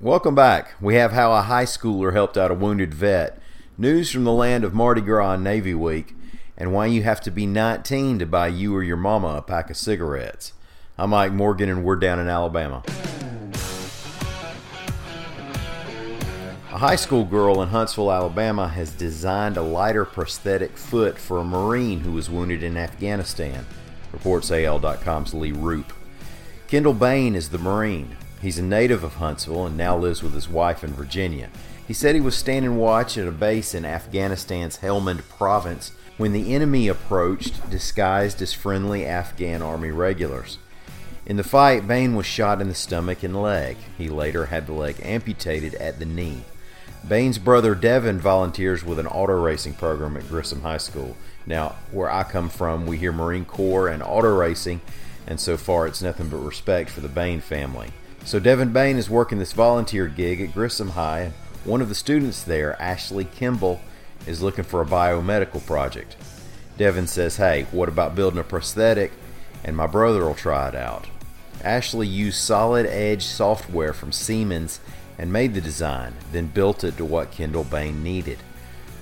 Welcome back. We have how a high schooler helped out a wounded vet, news from the land of Mardi Gras and Navy Week, and why you have to be 19 to buy you or your mama a pack of cigarettes. I'm Mike Morgan, and we're down in Alabama. A high school girl in Huntsville, Alabama has designed a lighter prosthetic foot for a Marine who was wounded in Afghanistan, reports AL.com's Lee Roop. Kendall Bain is the Marine. He's a native of Huntsville and now lives with his wife in Virginia. He said he was standing watch at a base in Afghanistan's Helmand province when the enemy approached disguised as friendly Afghan army regulars. In the fight, Bain was shot in the stomach and leg. He later had the leg amputated at the knee. Bain's brother Devin volunteers with an auto racing program at Grissom High School. Now, where I come from, we hear Marine Corps and auto racing, and so far it's nothing but respect for the Bain family. So Devin Bain is working this volunteer gig at Grissom High, one of the students there, Ashley Kimball, is looking for a biomedical project. Devin says, Hey, what about building a prosthetic? And my brother will try it out. Ashley used solid edge software from Siemens and made the design, then built it to what Kendall Bain needed.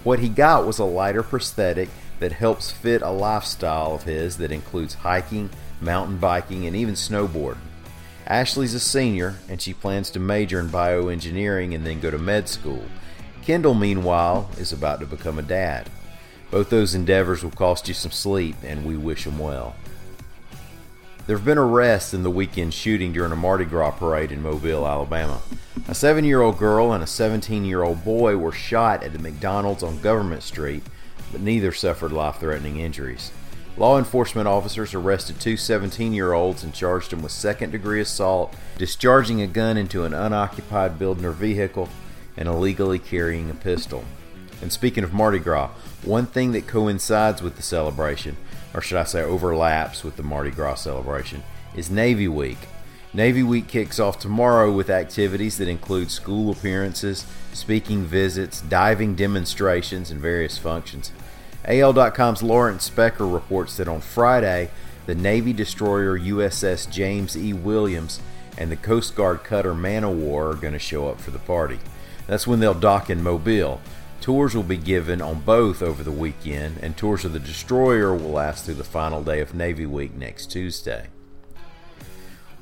What he got was a lighter prosthetic that helps fit a lifestyle of his that includes hiking, mountain biking, and even snowboarding. Ashley's a senior, and she plans to major in bioengineering and then go to med school. Kendall, meanwhile, is about to become a dad. Both those endeavors will cost you some sleep, and we wish them well. There have been arrests in the weekend shooting during a Mardi Gras parade in Mobile, Alabama. A seven year old girl and a 17 year old boy were shot at the McDonald's on Government Street, but neither suffered life threatening injuries. Law enforcement officers arrested two 17 year olds and charged them with second degree assault, discharging a gun into an unoccupied building or vehicle, and illegally carrying a pistol. And speaking of Mardi Gras, one thing that coincides with the celebration or should I say overlaps with the Mardi Gras celebration, is Navy Week. Navy Week kicks off tomorrow with activities that include school appearances, speaking visits, diving demonstrations, and various functions. AL.com's Lawrence Specker reports that on Friday, the Navy destroyer USS James E. Williams and the Coast Guard cutter Man o' War are going to show up for the party. That's when they'll dock in Mobile. Tours will be given on both over the weekend, and tours of the destroyer will last through the final day of Navy Week next Tuesday.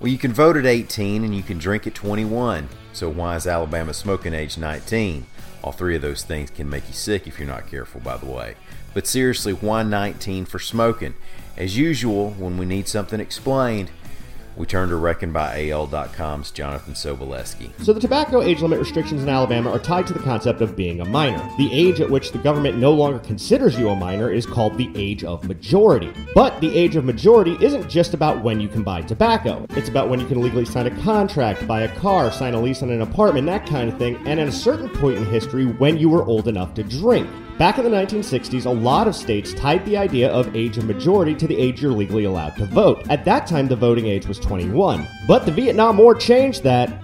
Well, you can vote at 18 and you can drink at 21. So, why is Alabama smoking age 19? All three of those things can make you sick if you're not careful, by the way. But seriously, why 19 for smoking? As usual, when we need something explained, we turn to Reckon by reckonbyal.com's Jonathan Soboleski. So the tobacco age limit restrictions in Alabama are tied to the concept of being a minor. The age at which the government no longer considers you a minor is called the age of majority. But the age of majority isn't just about when you can buy tobacco. It's about when you can legally sign a contract, buy a car, sign a lease on an apartment, that kind of thing, and at a certain point in history when you were old enough to drink. Back in the 1960s, a lot of states tied the idea of age of majority to the age you're legally allowed to vote. At that time, the voting age was 21. But the Vietnam War changed that,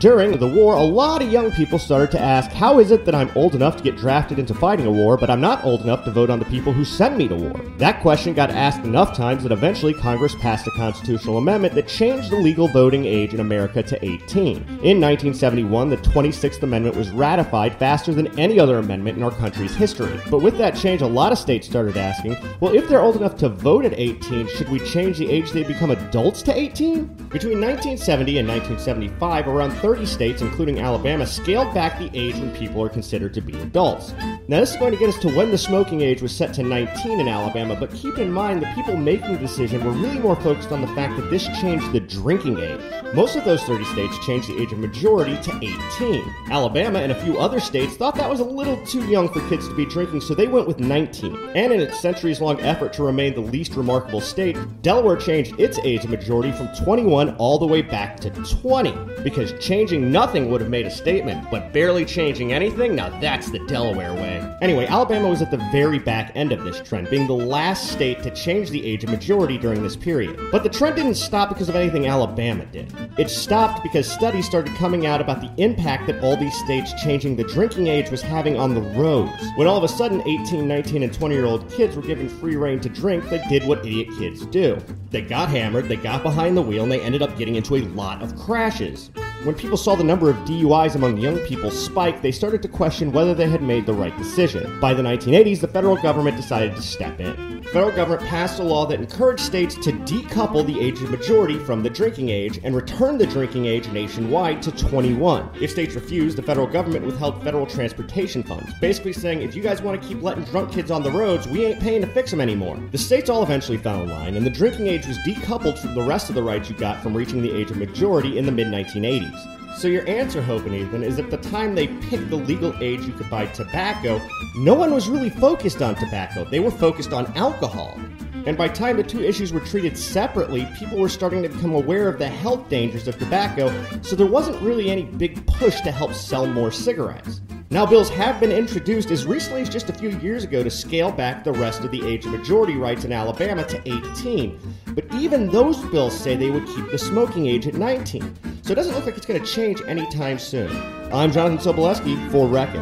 during the war, a lot of young people started to ask, how is it that I'm old enough to get drafted into fighting a war, but I'm not old enough to vote on the people who send me to war? That question got asked enough times that eventually Congress passed a constitutional amendment that changed the legal voting age in America to 18. In 1971, the 26th Amendment was ratified faster than any other amendment in our country's history. But with that change, a lot of states started asking, well, if they're old enough to vote at 18, should we change the age they become adults to 18? Between 1970 and 1975, around 30 30 states, including Alabama, scaled back the age when people are considered to be adults. Now, this is going to get us to when the smoking age was set to 19 in Alabama, but keep in mind the people making the decision were really more focused on the fact that this changed the drinking age. Most of those 30 states changed the age of majority to 18. Alabama and a few other states thought that was a little too young for kids to be drinking, so they went with 19. And in its centuries long effort to remain the least remarkable state, Delaware changed its age of majority from 21 all the way back to 20. Because changing nothing would have made a statement, but barely changing anything, now that's the Delaware way. Anyway, Alabama was at the very back end of this trend, being the last state to change the age of majority during this period. But the trend didn't stop because of anything Alabama did. It stopped because studies started coming out about the impact that all these states changing the drinking age was having on the roads. When all of a sudden 18, 19, and 20 year old kids were given free reign to drink, they did what idiot kids do. They got hammered, they got behind the wheel, and they ended up getting into a lot of crashes. When people saw the number of DUIs among young people spike, they started to question whether they had made the right decision. By the 1980s, the federal government decided to step in. The federal government passed a law that encouraged states to decouple the age of majority from the drinking age and return the drinking age nationwide to 21. If states refused, the federal government withheld federal transportation funds, basically saying if you guys want to keep letting drunk kids on the roads, we ain't paying to fix them anymore. The states all eventually fell in line, and the drinking age was decoupled from the rest of the rights you got from reaching the age of majority in the mid 1980s. So your answer, Hope and Ethan, is at the time they picked the legal age you could buy tobacco, no one was really focused on tobacco. They were focused on alcohol. And by time the two issues were treated separately, people were starting to become aware of the health dangers of tobacco, so there wasn't really any big push to help sell more cigarettes. Now, bills have been introduced as recently as just a few years ago to scale back the rest of the age of majority rights in Alabama to 18. But even those bills say they would keep the smoking age at 19. So it doesn't look like it's going to change anytime soon. I'm Jonathan Soboleski for Reckon.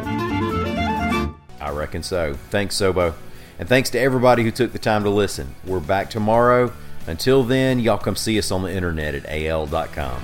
I reckon so. Thanks, Sobo. And thanks to everybody who took the time to listen. We're back tomorrow. Until then, y'all come see us on the internet at al.com.